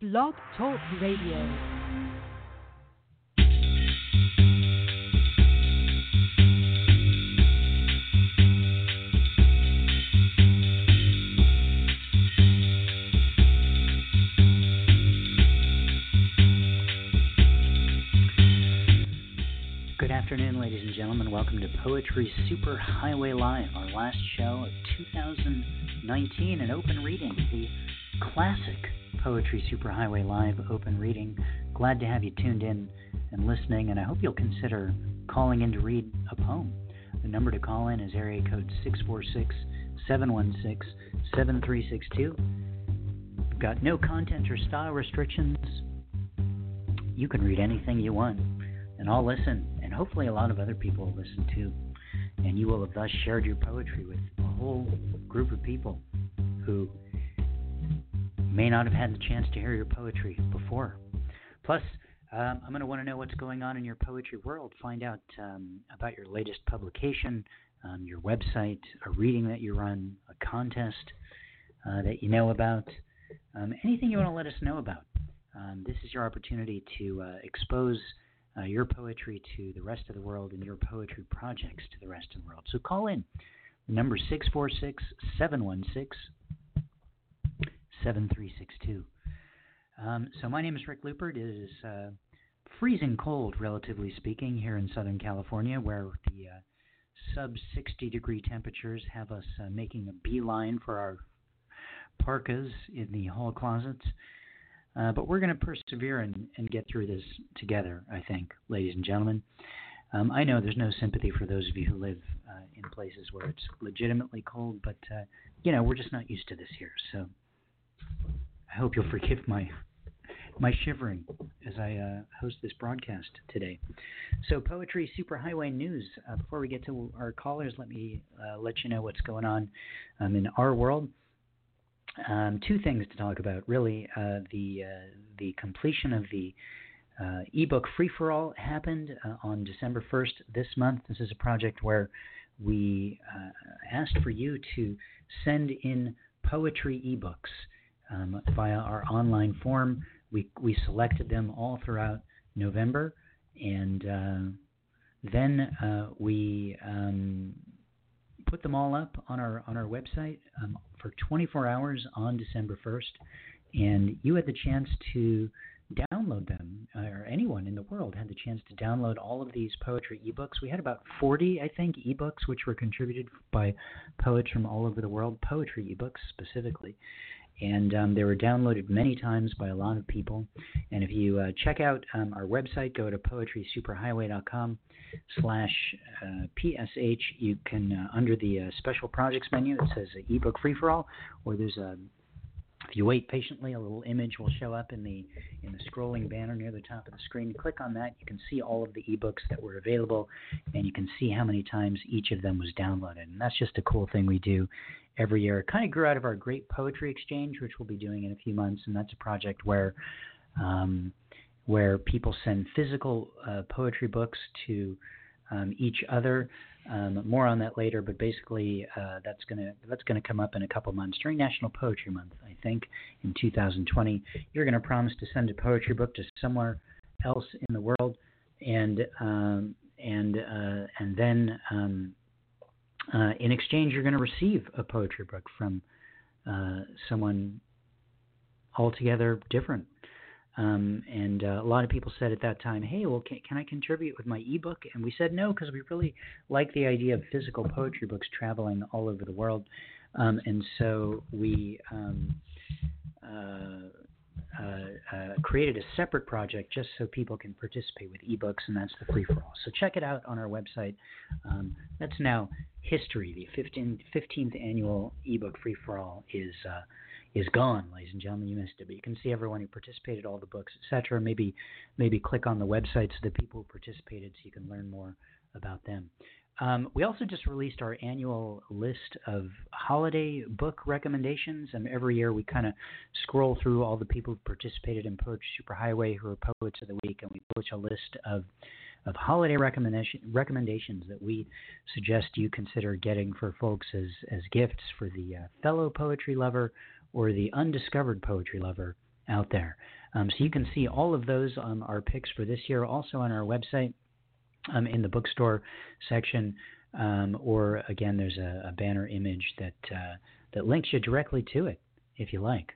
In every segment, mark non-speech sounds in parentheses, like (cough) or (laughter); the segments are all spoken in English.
Blog Talk Radio. Good afternoon, ladies and gentlemen. Welcome to Poetry Super Highway Live, our last show of 2019, an open reading, the classic Poetry Superhighway Live open reading. Glad to have you tuned in and listening, and I hope you'll consider calling in to read a poem. The number to call in is area code 646 716 7362. We've got no content or style restrictions. You can read anything you want, and I'll listen, and hopefully a lot of other people will listen too. And you will have thus shared your poetry with a whole group of people who may not have had the chance to hear your poetry before. Plus, um, I'm going to want to know what's going on in your poetry world. Find out um, about your latest publication, um, your website, a reading that you run, a contest uh, that you know about, um, anything you want to let us know about. Um, this is your opportunity to uh, expose uh, your poetry to the rest of the world and your poetry projects to the rest of the world. So call in. The number 646 716 7362. Um, so my name is Rick Lupert. It is uh, freezing cold, relatively speaking, here in Southern California, where the uh, sub 60 degree temperatures have us uh, making a beeline for our parkas in the hall closets. Uh, but we're going to persevere and, and, get through this together, I think, ladies and gentlemen. Um, I know there's no sympathy for those of you who live uh, in places where it's legitimately cold, but uh, you know we're just not used to this here. So I hope you'll forgive my my shivering as I uh, host this broadcast today. So, Poetry Superhighway News. Uh, before we get to our callers, let me uh, let you know what's going on um, in our world. Um, two things to talk about, really. Uh, the uh, the completion of the uh, ebook free for all happened on December 1st this month. This is a project where we asked for you to send in poetry ebooks um, via our online form. We, we selected them all throughout November, and uh, then uh, we um, put them all up on our on our website um, for 24 hours on December 1st, and you had the chance to download them, or anyone in the world had the chance to download all of these poetry ebooks. We had about 40, I think, ebooks which were contributed by poets from all over the world, poetry ebooks specifically and um, they were downloaded many times by a lot of people. And if you uh, check out um, our website, go to poetrysuperhighway.com slash uh, psh. You can uh, under the uh, special projects menu, it says ebook free for all, or there's a if you wait patiently, a little image will show up in the in the scrolling banner near the top of the screen. Click on that. You can see all of the ebooks that were available, and you can see how many times each of them was downloaded. And that's just a cool thing we do every year. It kind of grew out of our Great Poetry Exchange, which we'll be doing in a few months, and that's a project where um, where people send physical uh, poetry books to um, each other. Um, more on that later, but basically uh, that's gonna that's gonna come up in a couple months during National Poetry Month, I think, in 2020. You're gonna promise to send a poetry book to somewhere else in the world, and um, and uh, and then um, uh, in exchange, you're going to receive a poetry book from uh, someone altogether different. Um, and uh, a lot of people said at that time, "Hey, well, can, can I contribute with my ebook?" And we said no because we really like the idea of physical poetry books traveling all over the world. Um, and so we um, uh, uh, uh, created a separate project just so people can participate with ebooks, and that's the free for all. So check it out on our website. Um, that's now history. The 15th, 15th annual ebook free for all is uh, is gone, ladies and gentlemen. You missed it, but you can see everyone who participated, all the books, etc. Maybe maybe click on the websites of the people who participated so you can learn more about them. Um, we also just released our annual list of holiday book recommendations, and every year we kind of scroll through all the people who participated in Poetry Superhighway who are poets of the week, and we publish a list of of holiday recommendation, recommendations that we suggest you consider getting for folks as, as gifts for the uh, fellow poetry lover or the undiscovered poetry lover out there. Um, so you can see all of those on our picks for this year also on our website um, in the bookstore section. Um, or again, there's a, a banner image that uh, that links you directly to it if you like.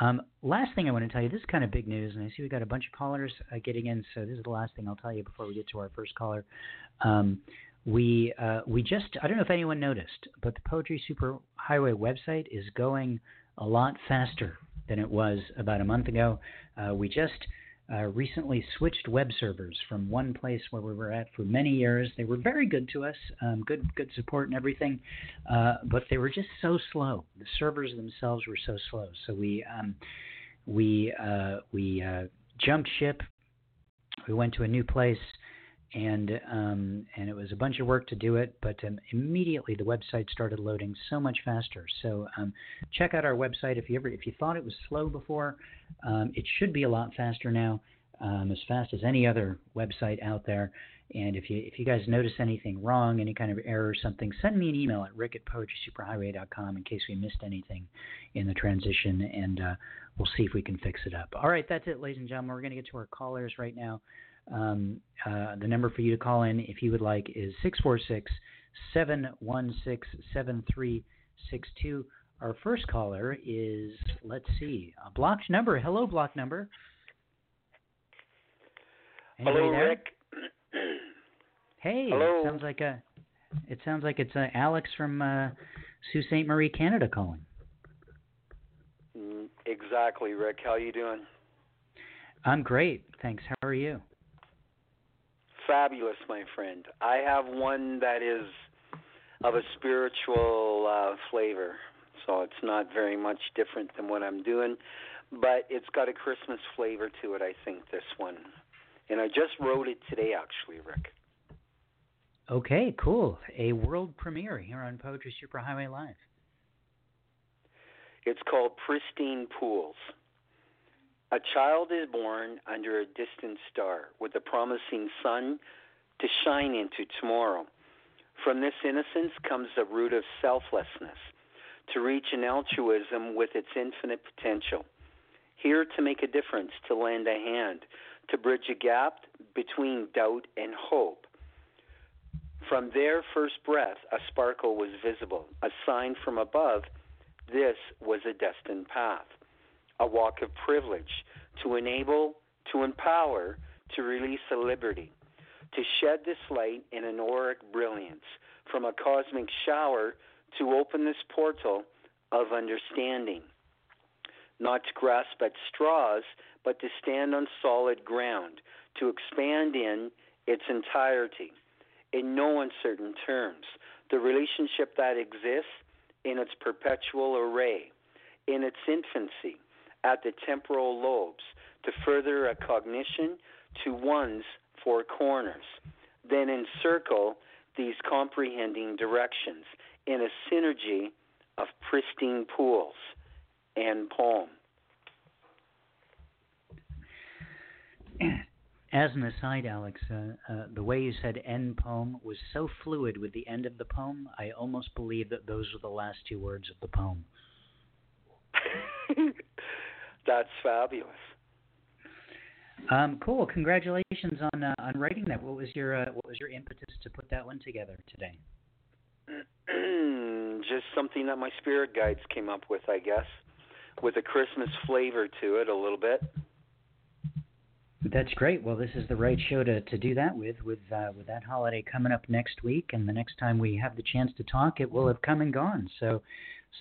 Um, last thing I want to tell you, this is kind of big news, and I see we've got a bunch of callers uh, getting in, so this is the last thing I'll tell you before we get to our first caller. Um, we uh, we just I don't know if anyone noticed, but the Poetry Superhighway website is going a lot faster than it was about a month ago. Uh, we just uh, recently switched web servers from one place where we were at for many years. They were very good to us, um, good good support and everything, uh, but they were just so slow. The servers themselves were so slow. So we um, we uh, we uh, jumped ship. We went to a new place and um, and it was a bunch of work to do it, but um, immediately the website started loading so much faster. So um, check out our website if you ever if you thought it was slow before, um, it should be a lot faster now, um, as fast as any other website out there. And if you if you guys notice anything wrong, any kind of error or something, send me an email at rick at poetrysuperhighway.com in case we missed anything in the transition, and uh, we'll see if we can fix it up. All right, that's it, ladies and gentlemen. We're going to get to our callers right now. Um, uh, the number for you to call in, if you would like, is 646 716 7362. Our first caller is, let's see, a blocked number. Hello, block number. Anybody Hello, there? Rick. (clears throat) hey, Hello. it sounds like a. It sounds like it's uh, Alex from uh, Sault Ste. Marie, Canada, calling. Mm, exactly, Rick. How are you doing? I'm great, thanks. How are you? Fabulous, my friend. I have one that is of a spiritual uh, flavor, so it's not very much different than what I'm doing, but it's got a Christmas flavor to it. I think this one, and I just wrote it today, actually, Rick. Okay, cool. A world premiere here on Poetry Superhighway Live. It's called Pristine Pools. A child is born under a distant star with a promising sun to shine into tomorrow. From this innocence comes the root of selflessness, to reach an altruism with its infinite potential. Here to make a difference, to lend a hand, to bridge a gap between doubt and hope. From their first breath, a sparkle was visible, a sign from above. This was a destined path a walk of privilege to enable, to empower, to release a liberty, to shed this light in an auric brilliance from a cosmic shower to open this portal of understanding. Not to grasp at straws, but to stand on solid ground, to expand in its entirety, in no uncertain terms. The relationship that exists in its perpetual array, in its infancy, at the temporal lobes to further a cognition to one's four corners. Then encircle these comprehending directions in a synergy of pristine pools and poem. As an aside, Alex, uh, uh, the way you said end poem was so fluid with the end of the poem, I almost believe that those were the last two words of the poem. (laughs) That's fabulous. Um, cool. Congratulations on uh, on writing that. What was your uh, what was your impetus to put that one together today? (clears throat) Just something that my spirit guides came up with, I guess, with a Christmas flavor to it a little bit. That's great. Well, this is the right show to, to do that with, with uh, with that holiday coming up next week, and the next time we have the chance to talk, it will have come and gone. So,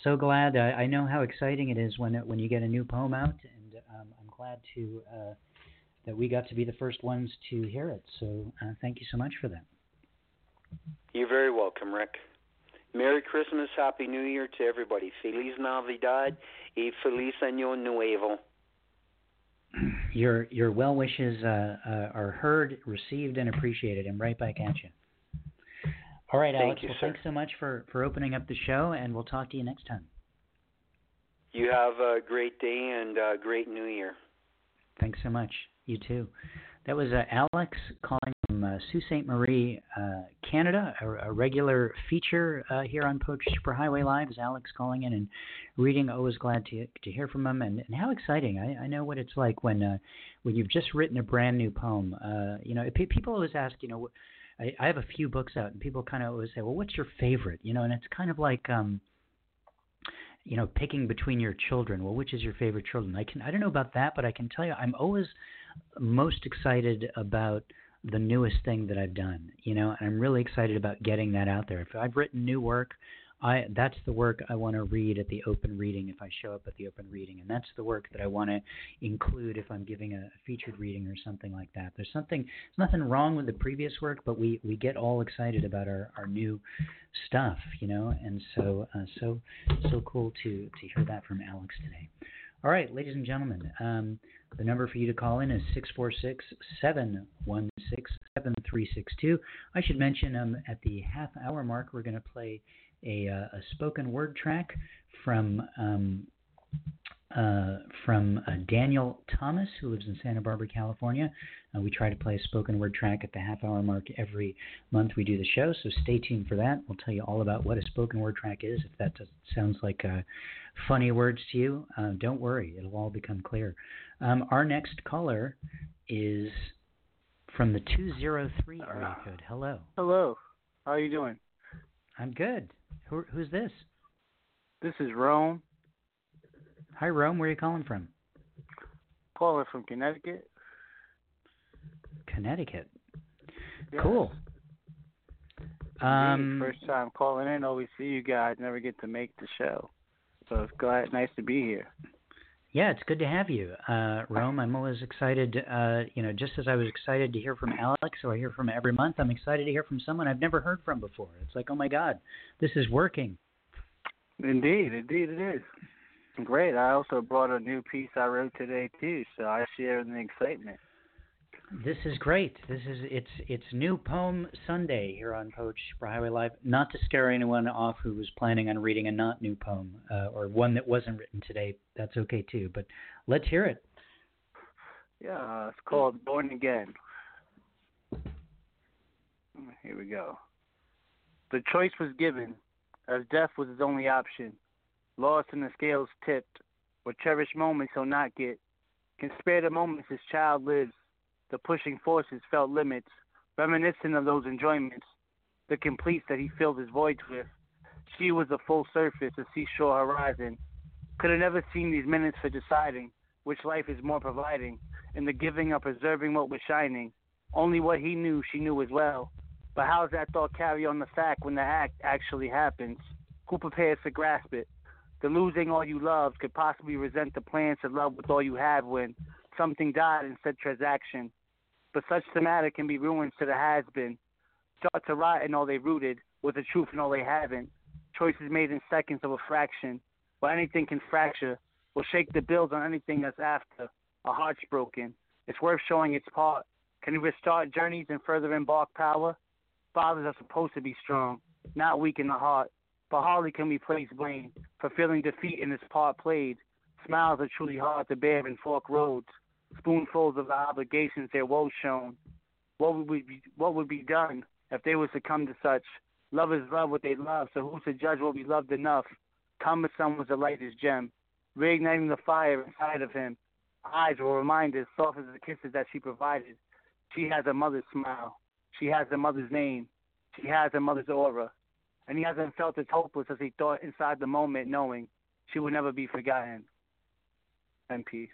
so glad. I, I know how exciting it is when when you get a new poem out, and um, I'm glad to uh, that we got to be the first ones to hear it. So, uh, thank you so much for that. You're very welcome, Rick. Merry Christmas, Happy New Year to everybody. Feliz Navidad y Feliz Año Nuevo. Your your well wishes uh, uh, are heard, received, and appreciated. And right back at you. All right, Thank Alex. You, well, sir. thanks so much for, for opening up the show, and we'll talk to you next time. You have a great day and a great New Year. Thanks so much. You too. That was uh, Alex calling from uh, Sault Ste. Marie, uh, Canada, a, a, regular feature uh, here on Poetry Superhighway Live. Is Alex calling in and reading? Always glad to to hear from him, and, and how exciting! I, I know what it's like when uh, when you've just written a brand new poem. Uh, you know, people always ask, you know, I, I have a few books out, and people kind of always say, well, what's your favorite? You know, and it's kind of like. um you know, picking between your children. Well, which is your favorite children? I can I don't know about that, but I can tell you I'm always most excited about the newest thing that I've done, you know, and I'm really excited about getting that out there. If I've written new work, I that's the work I want to read at the open reading if I show up at the open reading, and that's the work that I want to include if I'm giving a featured reading or something like that. There's something, there's nothing wrong with the previous work, but we we get all excited about our our new stuff, you know, and so uh, so so cool to to hear that from Alex today. All right, ladies and gentlemen, um, the number for you to call in is 646 716 7362. I should mention um, at the half hour mark, we're going to play a, uh, a spoken word track from um, uh, from uh, Daniel Thomas, who lives in Santa Barbara, California. Uh, we try to play a spoken word track at the half hour mark every month we do the show, so stay tuned for that. We'll tell you all about what a spoken word track is. If that sounds like uh, funny words to you, uh, don't worry, it'll all become clear. Um, our next caller is from the 203 area code. Hello. Hello. How are you doing? I'm good. Who, who's this? This is Rome. Hi, Rome. Where are you calling from? Calling from Connecticut. Connecticut. Yes. Cool. Um, First time calling in. Always see you guys. Never get to make the show, so it's glad nice to be here. Yeah, it's good to have you, uh, Rome. I'm always excited. Uh, you know, just as I was excited to hear from Alex, or I hear from every month, I'm excited to hear from someone I've never heard from before. It's like, oh my God, this is working. Indeed, indeed, it is. Great. I also brought a new piece I wrote today too, so I share in the excitement. This is great. This is it's it's new poem Sunday here on Poetry Highway Live. Not to scare anyone off who was planning on reading a not new poem uh, or one that wasn't written today. That's okay too. But let's hear it. Yeah, it's called Born Again. Here we go. The choice was given, as death was his only option. Lost in the scales tipped, with cherished moments he'll not get. Can spare the moments his child lives the pushing forces felt limits, reminiscent of those enjoyments, the completes that he filled his voids with. She was a full surface, a seashore horizon. Could have never seen these minutes for deciding which life is more providing, in the giving of preserving what was shining. Only what he knew she knew as well. But how does that thought carry on the fact when the act actually happens? Who prepares to grasp it? The losing all you loved could possibly resent the plans to love with all you have when something died in said transaction but such thematic can be ruins to the has been. Start to rot in all they rooted, with the truth in all they haven't. Choices made in seconds of a fraction, where anything can fracture, will shake the bills on anything that's after. A heart's broken. It's worth showing its part. Can you restart journeys and further embark power? Fathers are supposed to be strong, not weak in the heart. But hardly can we place blame for feeling defeat in this part played. Smiles are truly hard to bear in fork roads spoonfuls of the obligations their woes shown. What would be what would be done if they were to come to such? Lovers love what they love, so who's to judge what we loved enough? Come with someone to light his gem, reigniting the fire inside of him. Eyes were reminders, soft as the kisses that she provided. She has a mother's smile. She has a mother's name. She has a mother's aura. And he hasn't felt as hopeless as he thought inside the moment, knowing she would never be forgotten. And peace.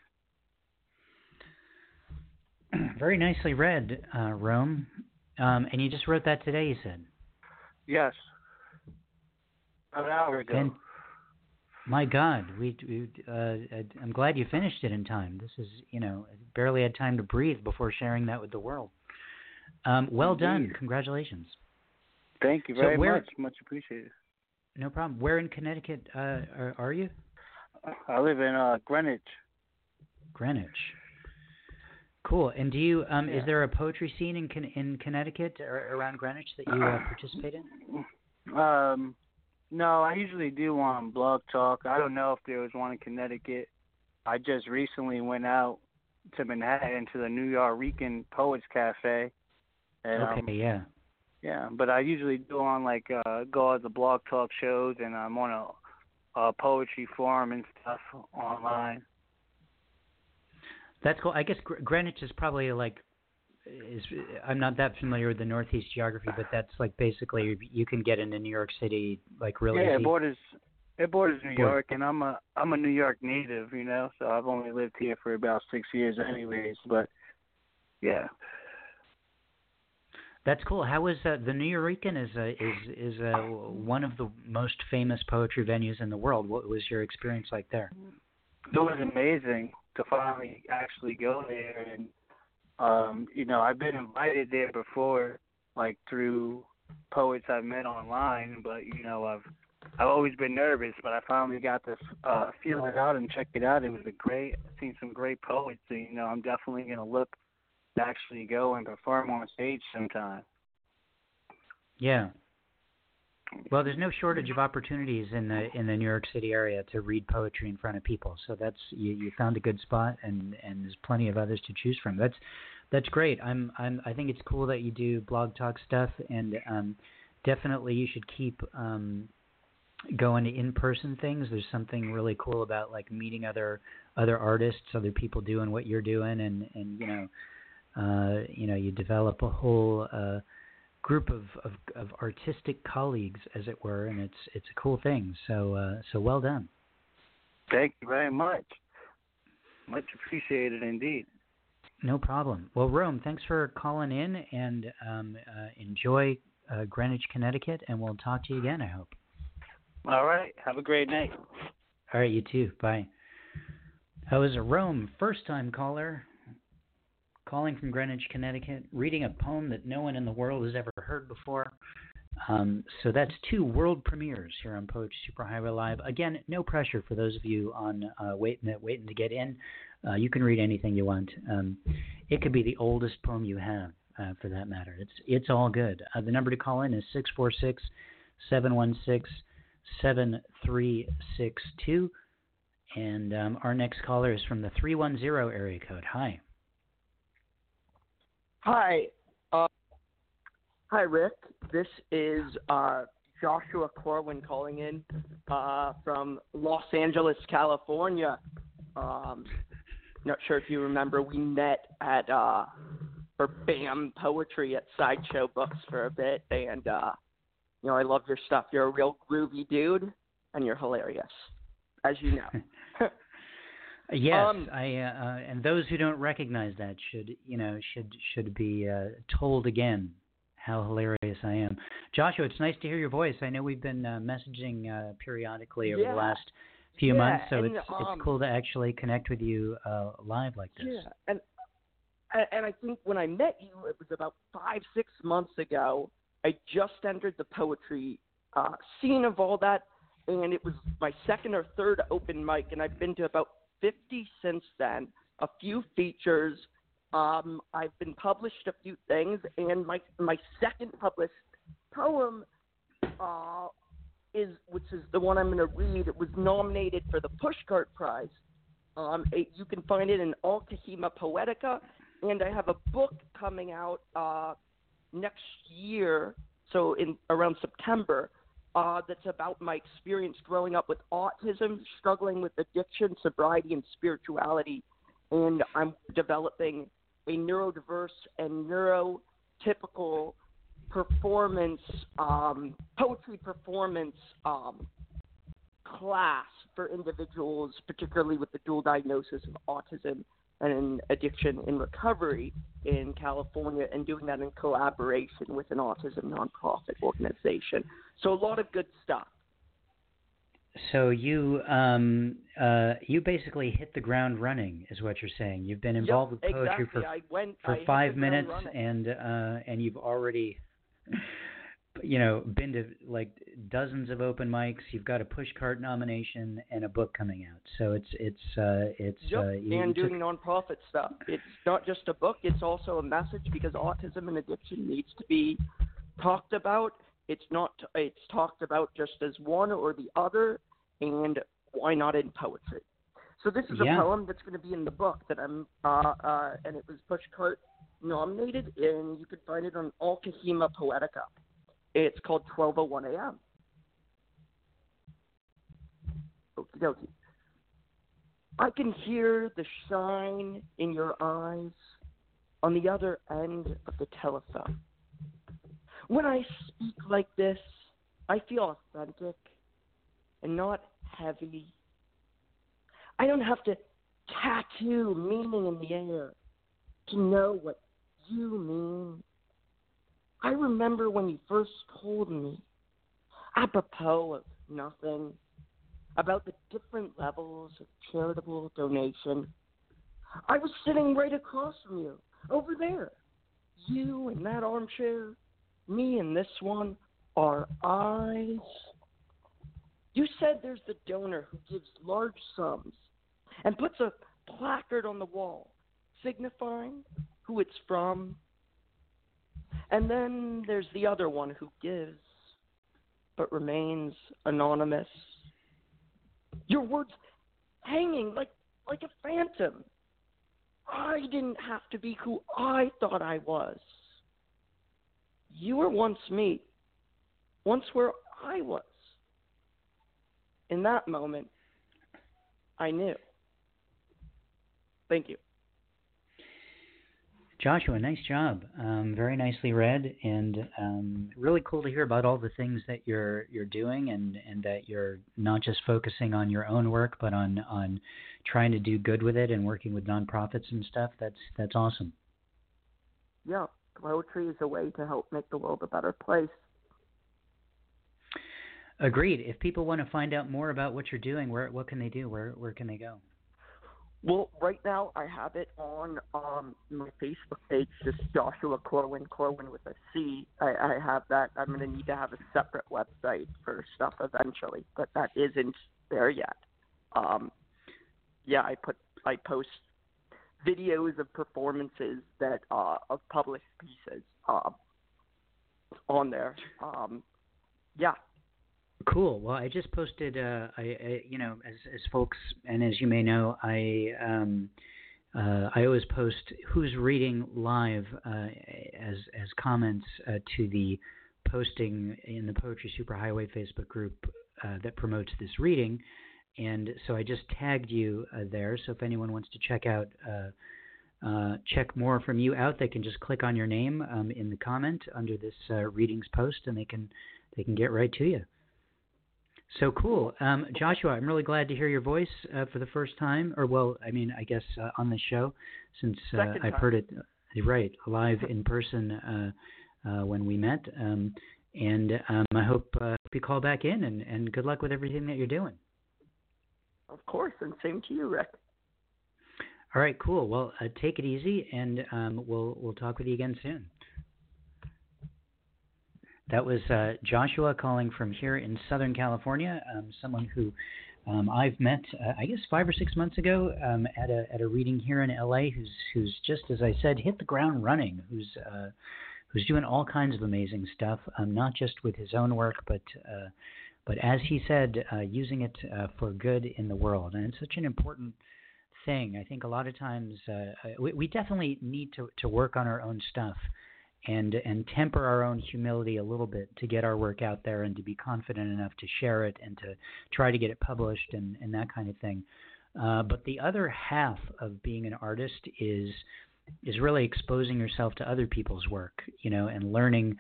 Very nicely read, uh, Rome. Um, and you just wrote that today, you said? Yes. An hour ago. And my God, we, we uh, I'm glad you finished it in time. This is, you know, barely had time to breathe before sharing that with the world. Um, well Indeed. done. Congratulations. Thank you very so where, much. Much appreciated. No problem. Where in Connecticut uh, are, are, you? I live in uh, Greenwich. Greenwich. Cool. And do you um, yeah. is there a poetry scene in in Connecticut or around Greenwich that you uh, participate in? Um, no, I usually do on Blog Talk. I don't know if there was one in Connecticut. I just recently went out to Manhattan to the Nuyorican Poets Cafe. And, okay, um, yeah. Yeah, but I usually do on like uh go on the blog talk shows and I'm on a, a poetry forum and stuff online. That's cool. I guess Gr- Greenwich is probably like is I'm not that familiar with the Northeast geography, but that's like basically you can get into New York City like really yeah, easy. it borders it borders New York and I'm a I'm a New York native, you know, so I've only lived here for about six years anyways, but yeah. That's cool. How was uh, the Nuyorican is uh, is is uh, one of the most famous poetry venues in the world. What was your experience like there? It was amazing to finally actually go there and um, you know, I've been invited there before, like through poets I've met online, but you know, I've I've always been nervous, but I finally got to uh feel it out and check it out. It was a great I've seen some great poets, so you know, I'm definitely gonna look to actually go and perform on stage sometime. Yeah. Well, there's no shortage of opportunities in the in the New York City area to read poetry in front of people. So that's you, you found a good spot, and and there's plenty of others to choose from. That's that's great. I'm I'm I think it's cool that you do blog talk stuff, and um, definitely you should keep um, going to in person things. There's something really cool about like meeting other other artists, other people doing what you're doing, and and you know, uh, you know, you develop a whole. Uh, group of, of, of artistic colleagues, as it were, and it's it's a cool thing. So uh, so well done. Thank you very much. Much appreciated indeed. No problem. Well, Rome, thanks for calling in, and um, uh, enjoy uh, Greenwich, Connecticut, and we'll talk to you again. I hope. All right. Have a great night. All right, you too. Bye. That was a Rome first-time caller calling from Greenwich, Connecticut, reading a poem that no one in the world has ever heard before. Um, so that's two world premieres here on Poetry Superhighway Live. Again, no pressure for those of you on uh, waiting waiting to get in. Uh, you can read anything you want. Um, it could be the oldest poem you have, uh, for that matter. It's it's all good. Uh, the number to call in is six four six seven one six seven three six two, and um, our next caller is from the three one zero area code. Hi. Hi. Uh, hi, Rick. This is uh, Joshua Corwin calling in uh, from Los Angeles, California. Um, not sure if you remember, we met at uh, for BAM Poetry at Sideshow Books for a bit, and uh, you know I love your stuff. You're a real groovy dude, and you're hilarious, as you know. (laughs) Yes, Um, I uh, uh, and those who don't recognize that should you know should should be uh, told again how hilarious I am. Joshua, it's nice to hear your voice. I know we've been uh, messaging uh, periodically over Yeah. the last few Yeah, months, so and, it's um, it's cool to actually connect with you uh, live like this. Yeah, and and- and I think when I met you, it was about five, six months ago. I just entered the poetry uh, scene of all that, and it was my second or third open mic, and I've been to about 50 since then. A few features. Um, I've been published a few things, and my my second published poem uh, is, which is the one I'm going to read. It was nominated for the Pushcart Prize. Um, it, you can find it in Altahima Poetica, and I have a book coming out uh, next year, so in around September, uh, that's about my experience growing up with autism, struggling with addiction, sobriety, and spirituality, and I'm developing a neurodiverse and neurotypical performance, um, poetry performance um, class for individuals, particularly with the dual diagnosis of autism and addiction in recovery in California, and doing that in collaboration with an autism nonprofit organization. So a lot of good stuff. So you um, uh, you basically hit the ground running, is what you're saying. You've been involved Yep, with poetry exactly. for went for five minutes running. and uh and you've already you know been to like dozens of open mics you've got a push cart nomination and a book coming out so it's it's uh it's Yep, uh you and took- doing nonprofit stuff. It's not just a book; it's also a message because autism and addiction needs to be talked about. It's not. It's talked about just as one or the other, and why not in poetry? So this is Yeah. a poem that's going to be in the book that I'm, uh, uh, and it was Pushcart nominated, and you can find it on Alcahema Poetica. It's called 12:01 a.m. Okie dokie. I can hear the shine in your eyes on the other end of the telephone. When I speak like this, I feel authentic and not heavy. I don't have to tattoo meaning in the air to know what you mean. I remember when you first told me, apropos of nothing, about the different levels of charitable donation. I was sitting right across from you, over there. You in that armchair, me in this one, our eyes. You said there's the donor who gives large sums and puts a placard on the wall signifying who it's from. And then there's the other one who gives but remains anonymous. Your words hanging like like a phantom. I didn't have to be who I thought I was. You were once me, once where I was. In that moment, I knew. Thank you. Joshua, nice job. Um, very nicely read, and um, really cool to hear about all the things that you're you're doing, and, and that you're not just focusing on your own work, but on on trying to do good with it and working with nonprofits and stuff. That's that's awesome. Yeah, poetry is a way to help make the world a better place. Agreed. If people want to find out more about what you're doing, where what can they do? Where where can they go? Well, right now I have it on um, my Facebook page, just Joshua Corwin, Corwin with a C. I, I have that. I'm going to need to have a separate website for stuff eventually, but that isn't there yet. Um, yeah, I put I post videos of performances that uh, of published pieces uh, on there. Um, yeah, Cool. Well, I just posted. Uh, I, I, you know, as as folks, and as you may know, I um, uh, I always post who's reading live uh, as as comments uh, to the posting in the Poetry Superhighway Facebook group uh, that promotes this reading, and so I just tagged you uh, there. So if anyone wants to check out. Check more from you out. They can just click on your name um, in the comment under this readings post, and they can they can get right to you. So cool, um, Joshua. I'm really glad to hear your voice uh, for the first time, or well, I mean, I guess uh, on the show, since uh, I've heard it uh, right live (laughs) in person uh, uh, when we met. Um, and um, I hope uh, you call back in, and, and good luck with everything that you're doing. of course, and same to you, Rick. All right, cool. Well, uh, take it easy, and um, we'll we'll talk with you again soon. That was uh, Joshua calling from here in Southern California. Um, someone who um, I've met, uh, I guess, five or six months ago um, at a at a reading here in LA. Who's who's just as I said, hit the ground running. Who's uh, who's doing all kinds of amazing stuff, um, not just with his own work, but uh, but as he said, uh, using it uh, for good in the world. And it's such an important thing. I think a lot of times we, we definitely need to, to work on our own stuff and and temper our own humility a little bit to get our work out there and to be confident enough to share it and to try to get it published and, and that kind of thing. Uh, but the other half of being an artist is is really exposing yourself to other people's work, you know, and learning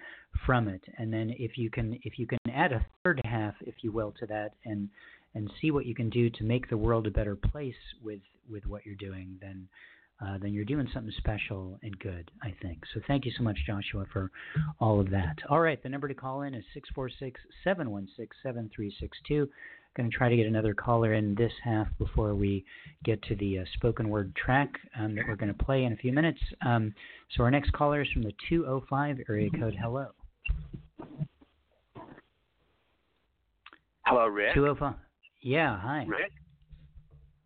from it. And then if you can if you can add a third half, if you will, to that and and see what you can do to make the world a better place with with what you're doing, then uh, then you're doing something special and good, I think. So thank you so much, Joshua, for all of that. All right, the number to call in is 646 716 7362. Going to try to get another caller in this half before we get to the uh, spoken word track um, that we're going to play in a few minutes. Um, so our next caller is from the 205 area code. Hello. Hello, Rick. 205. Yeah, hi. Rick,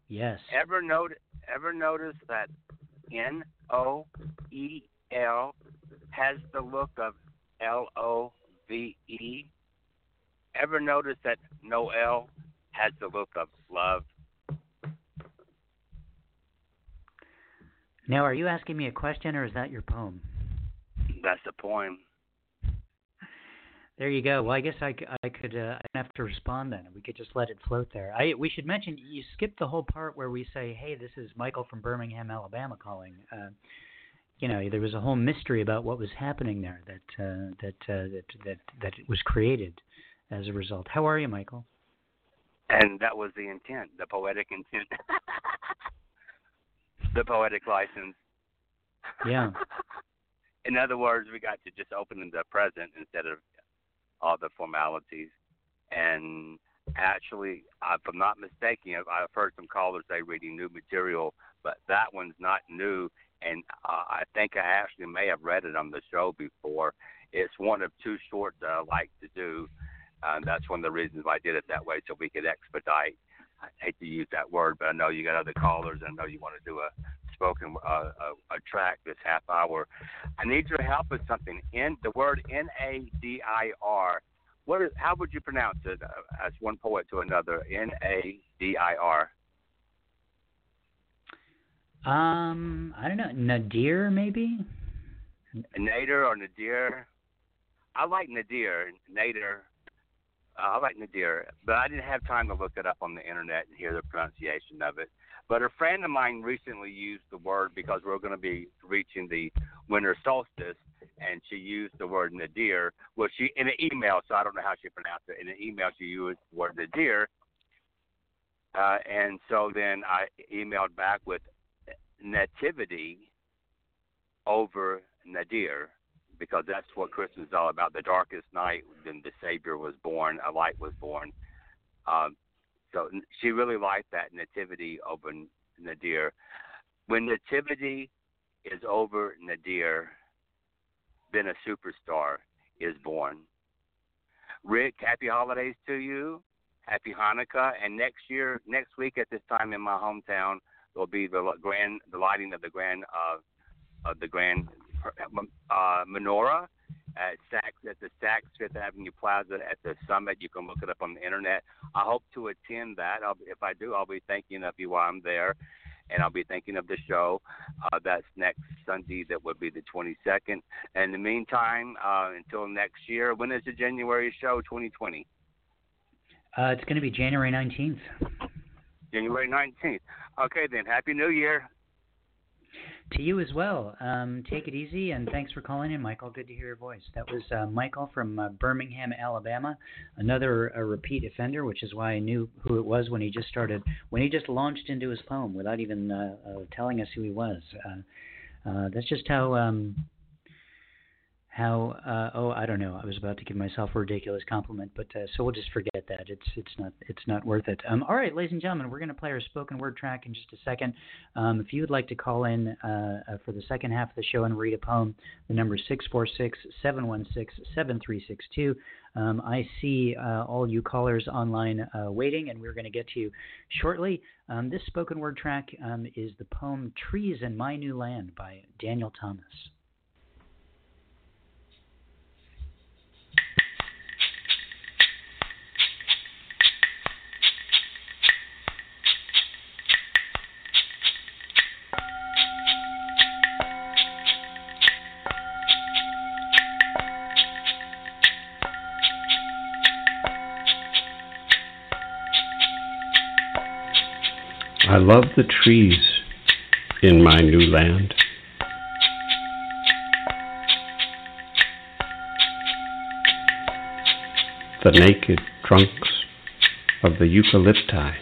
Yes. ever notice ever notice that N O E L has the look of L O V E? Ever notice that Noel has the look of love? Now, are you asking me a question or is that your poem? That's the poem. There you go. Well, I guess I could uh, I have to respond then. We could just let it float there. I we should mention you skipped the whole part where we say, "Hey, this is Michael from Birmingham, Alabama, calling." Uh, you know, there was a whole mystery about what was happening there that uh, that, uh, that that that was created as a result. How are you, Michael? And that was the intent, the poetic intent, (laughs) the poetic license. Yeah. (laughs) In other words, we got to just open the present instead of all the formalities. And actually, if I'm not mistaken, I've- heard some callers say reading new material, but that one's not new. And uh, I think I actually may have read it on the show before. It's one of two shorts that I like to do. And that's one of the reasons why I did it that way, so we could expedite. I hate to use that word, but I know you got other callers, and I know you want to do a spoken uh, a, a track this half hour. I need your help with something. In the word N A D I R. What is? How would you pronounce it? Uh, as one poet to another. N A D I R. Um, I don't know. Nadir, maybe. Nader or Nadir. I like Nadir. Nader. Uh, I like Nadir, but I didn't have time to look it up on the internet and hear the pronunciation of it. But a friend of mine recently used the word because we're going to be reaching the winter solstice, and she used the word nadir. Well, she in an email, so I don't know how she pronounced it. In an email, she used the word nadir, uh, and so then I emailed back with nativity over nadir because that's what Christmas is all about. The darkest night, then the Savior was born, a light was born. Um, so she really liked that nativity over Nadir. When nativity is over Nadir, then a superstar is born. Rick, happy holidays to you. Happy Hanukkah. And next year, next week at this time in my hometown, will be the grand, the lighting of the grand, uh, of the grand uh, menorah at Saks at the Saks Fifth Avenue Plaza at the summit. You can look it up on the internet. I hope to attend that. I'll, if I do, I'll be thinking of you while I'm there, and I'll be thinking of the show. Uh, that's next Sunday. That would be the 22nd. And in the meantime, uh, until next year, when is the January show? 2020. Uh, it's going to be January 19th. January 19th. Okay, then. Happy New Year. To you as well. Um, take it easy, and thanks for calling in, Michael. Good to hear your voice. That was uh, Michael from uh, Birmingham, Alabama, another repeat offender, which is why I knew who it was when he just started, when he just launched into his poem without even uh, uh, telling us who he was. Uh, that's just how. Um, how uh, oh I don't know. I was about to give myself a ridiculous compliment but uh, so we'll just forget that. It's it's not it's not worth it. Um, all right ladies and gentlemen we're going to play our spoken word track in just a second. Um, if you would like to call in uh, uh, for the second half of the show and read a poem the number is 646-716-7362 um, I see uh, all you callers online uh, waiting and we're going to get to you shortly. Um, this spoken word track um, is the poem Trees in My New Land by Daniel Thomas love the trees in my new land. The naked trunks of the eucalypti.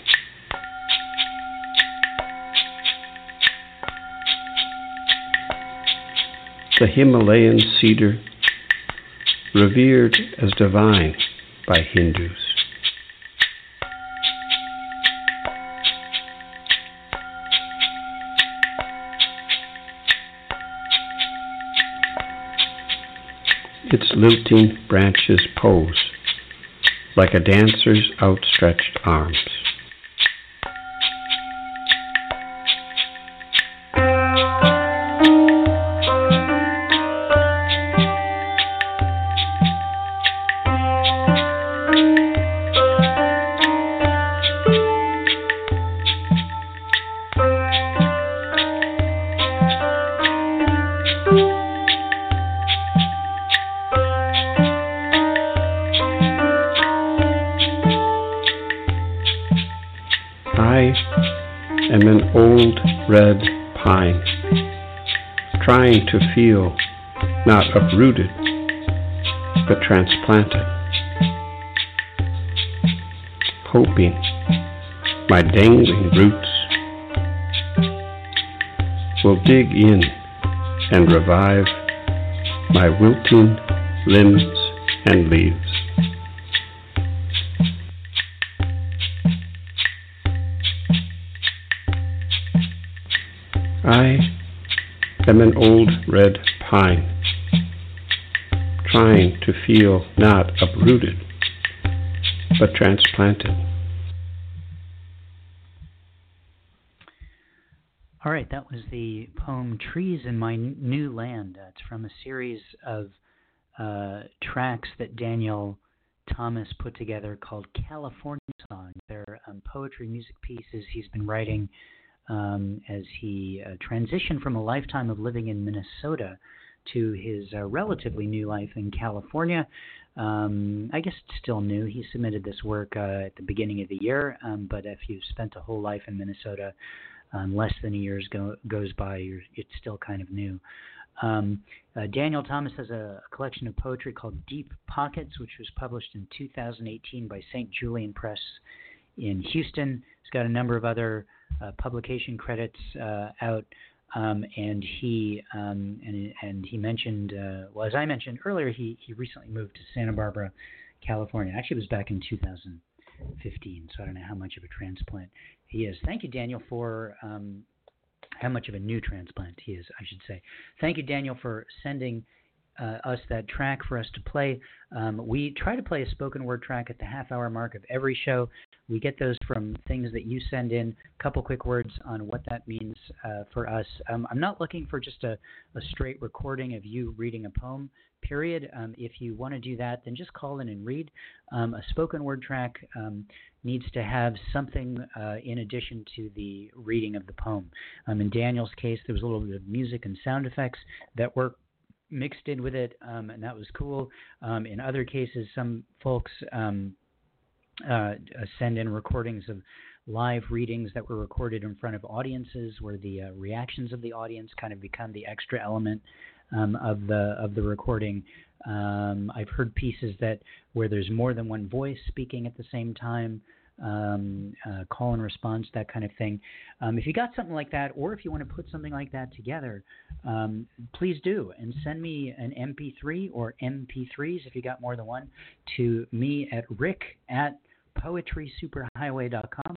The Himalayan cedar, revered as divine by Hindus. Lilting branches pose like a dancer's outstretched arms. Trying to feel not uprooted, but transplanted, hoping my dangling roots will dig in and revive my wilting limbs and leaves. Am an old red pine, trying to feel not uprooted, but transplanted. All right, that was the poem Trees in My New Land. Uh, it's from a series of uh, tracks that Daniel Thomas put together called California Songs. They're um, poetry music pieces he's been writing um, as he uh, transitioned from a lifetime of living in Minnesota to his uh, relatively new life in California. Um, I guess it's still new. He submitted this work uh, at the beginning of the year, um, but if you've spent a whole life in Minnesota, um, less than a year go, goes by, it's still kind of new. Um, uh, Daniel Thomas has a, a, collection of poetry called Deep Pockets, which was published in 2018 by St. Julian Press in Houston. He's got a number of other publication credits uh, out, um, and he um, and, and he mentioned, uh, well, as I mentioned earlier, he he recently moved to Santa Barbara, California. Actually, it was back in 2015, so I don't know how much of a transplant he is. Thank you, Daniel, for um, how much of a new transplant he is, I should say. Thank you, Daniel, for sending uh, us that track for us to play. Um, we try to play a spoken word track at the half hour mark of every show. We get those from things that you send in. A couple quick words on what that means uh, for us. Um, I'm not looking for just a, a, straight recording of you reading a poem, period. Um, if you want to do that, then just call in and read. Um, a spoken word track um, needs to have something uh, in addition to the reading of the poem. Um, in Daniel's case, there was a little bit of music and sound effects that were mixed in with it, um, and that was cool. Um, in other cases, some folks um, uh, send in recordings of live readings that were recorded in front of audiences, where the uh, reactions of the audience kind of become the extra element um, of the of the recording. Um, I've heard pieces that where there's more than one voice speaking at the same time um, uh, call and response, that kind of thing. Um, if you got something like that, or if you want to put something like that together, um, please do and send me an MP3 or MP3s if you got more than one to me at rick at poetrysuperhighway.com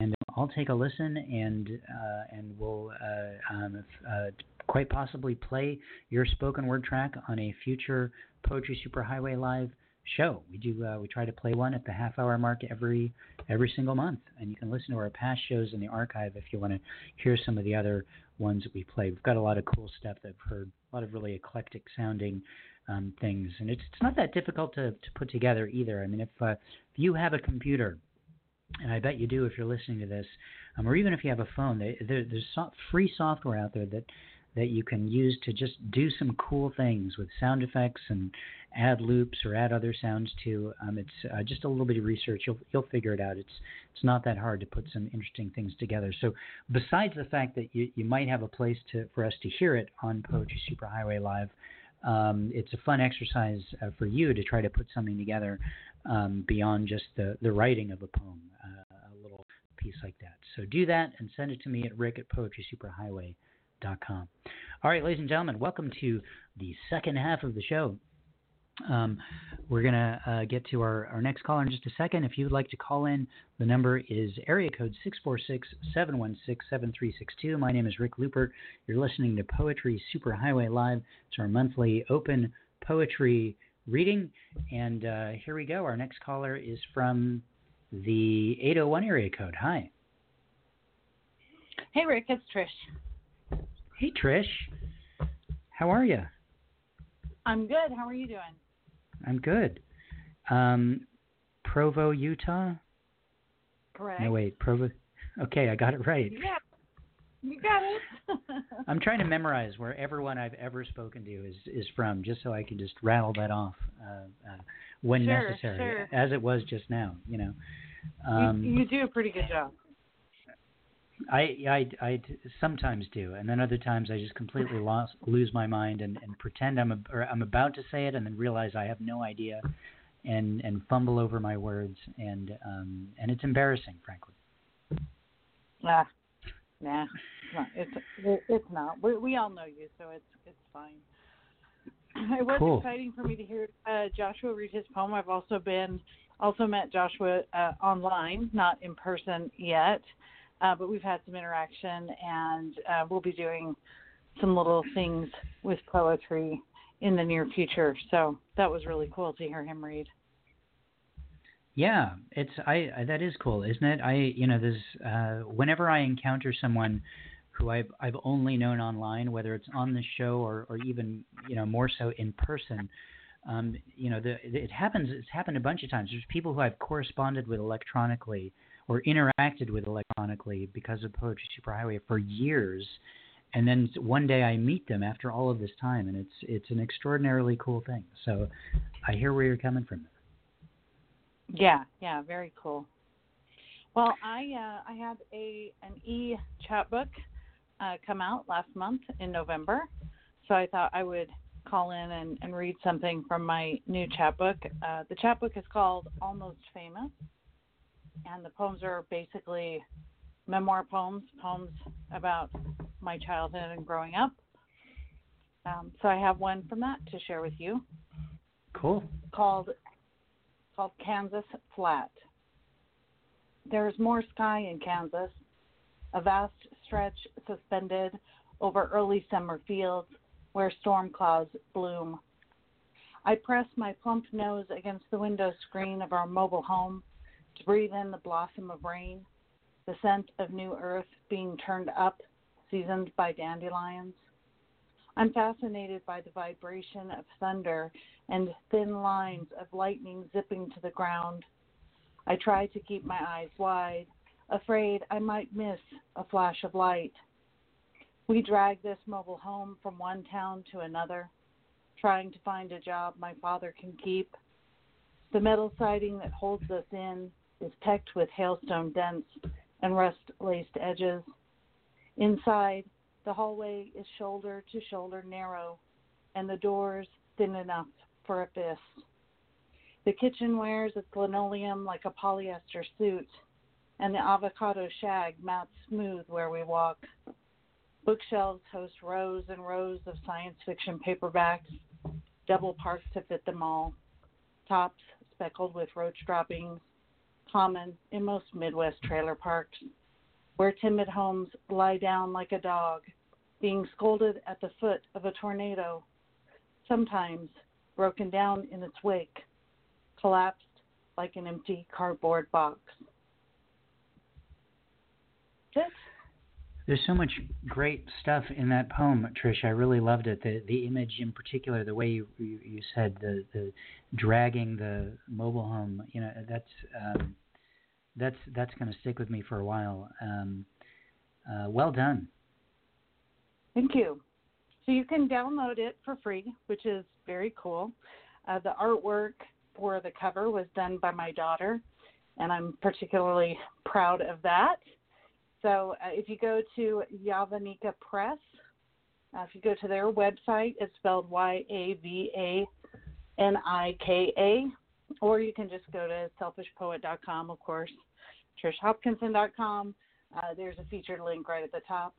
and I'll take a listen and uh, and we'll uh, um, uh, quite possibly play your spoken word track on a future Poetry Superhighway live show. We do uh, we try to play one at the half hour mark every every single month, and you can listen to our past shows in the archive if you want to hear some of the other ones that we play. We've got a lot of cool stuff that I've heard, a lot of really eclectic sounding um, things, and it's it's not that difficult to to put together either. I mean, if uh, if you have a computer, and I bet you do if you're listening to this, um, or even if you have a phone, they, there, there's so, free software out there that that you can use to just do some cool things with sound effects and add loops or add other sounds to. Um, it's uh, just a little bit of research. You'll you'll figure it out. It's it's not that hard to put some interesting things together. So besides the fact that you, you might have a place to for us to hear it on Poetry Superhighway Live, um, it's a fun exercise uh, for you to try to put something together um, beyond just the the writing of a poem. Uh, a little piece like that. So do that and send it to me at rick at poetrysuperhighway.com. All right, ladies and gentlemen, welcome to the second half of the show. Um, we're going to uh, get to our, our next caller in just a second. If you'd like to call in, the number is area code 646 716 7362. My name is Rick Lupert. You're listening to Poetry Superhighway Live. It's our monthly open poetry reading. And uh, here we go. Our next caller is from the 801 area code. Hi. Hey, Rick. It's Trish. Hey, Trish. How are you? I'm good. How are you doing? I'm good. Um, Provo, Utah. Correct. No wait, Provo. Okay, I got it right. Yeah, you got it. (laughs) I'm trying to memorize where everyone I've ever spoken to is is from, just so I can just rattle that off uh, uh, when sure, necessary, sure. as it was just now. You know. Um, you, you do a pretty good job. I, I, I sometimes do, and then other times I just completely lost, lose my mind and, and pretend I'm a, or I'm about to say it, and then realize I have no idea, and and fumble over my words, and um and it's embarrassing, frankly. Nah, nah, it's not. It's it's not. We we all know you, so it's it's fine. (clears throat) It was Cool. exciting for me to hear uh, Joshua read his poem. I've also been also met Joshua uh, online, not in person yet, uh, but we've had some interaction, and uh, we'll be doing some little things with poetry in the near future. So that was really cool to hear him read. Yeah, it's I, I that is cool, isn't it? I you know there's uh, whenever I encounter someone who I've I've only known online, whether it's on the show or or even you know more so in person. Um, you know, the, it happens. It's happened a bunch of times. There's people who I've corresponded with electronically or interacted with electronically because of Poetry Superhighway for years, and then one day I meet them after all of this time, and it's it's an extraordinarily cool thing. So I hear where you're coming from. Yeah, yeah, very cool. Well, I uh, I had a an e chapbook uh, come out last month in November, so I thought I would call in and, and read something from my new chapbook. Uh, the chapbook is called Almost Famous, and the poems are basically memoir poems, poems about my childhood and growing up. Um, so I have one from that to share with you Cool. called called Kansas Flat. There is more sky in Kansas, a vast stretch suspended over early summer fields where storm clouds bloom. I press my plump nose against the window screen of our mobile home to breathe in the blossom of rain, the scent of new earth being turned up, seasoned by dandelions. I'm fascinated by the vibration of thunder and thin lines of lightning zipping to the ground. I try to keep my eyes wide, afraid I might miss a flash of light. We drag this mobile home from one town to another, trying to find a job my father can keep. The metal siding that holds us in is pecked with hailstone dents and rust laced edges. Inside, the hallway is shoulder to shoulder narrow, and the doors thin enough for a fist. The kitchen wears its linoleum like a polyester suit, and the avocado shag mats smooth where we walk. Bookshelves host rows and rows of science fiction paperbacks, double parked to fit them all. Tops speckled with roach droppings, common in most Midwest trailer parks, where timid homes lie down like a dog, being scolded at the foot of a tornado, sometimes broken down in its wake, collapsed like an empty cardboard box. That's There's so much great stuff in that poem, Trish. I really loved it. The the image in particular, the way you you, you said the the dragging the mobile home. You know, that's um, that's that's going to stick with me for a while. Um, uh, well done. Thank you. So you can download it for free, which is very cool. Uh, the artwork for the cover was done by my daughter, and I'm particularly proud of that. So uh, if you go to Yavanika Press, uh, if you go to their website, it's spelled Y A V A N I K A, or you can just go to selfishpoet.com, of course, trishhopkinson.com. Uh, there's a featured link right at the top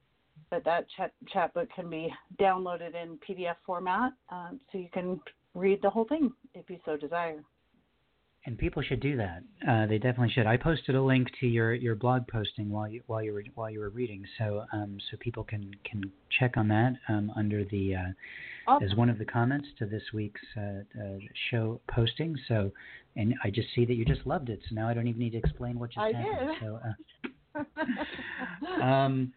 but that chat, chapbook can be downloaded in PDF format, um, so you can read the whole thing if you so desire. And people should do that. Uh, they definitely should. I posted a link to your, your blog posting while you while you were while you were reading, so um, so people can, can check on that um, under the uh, Awesome. as one of the comments to this week's uh, uh, show posting. So, and I just see that you just loved it. So now I don't even need to explain what just I happened. did. So, uh, (laughs) (laughs) um,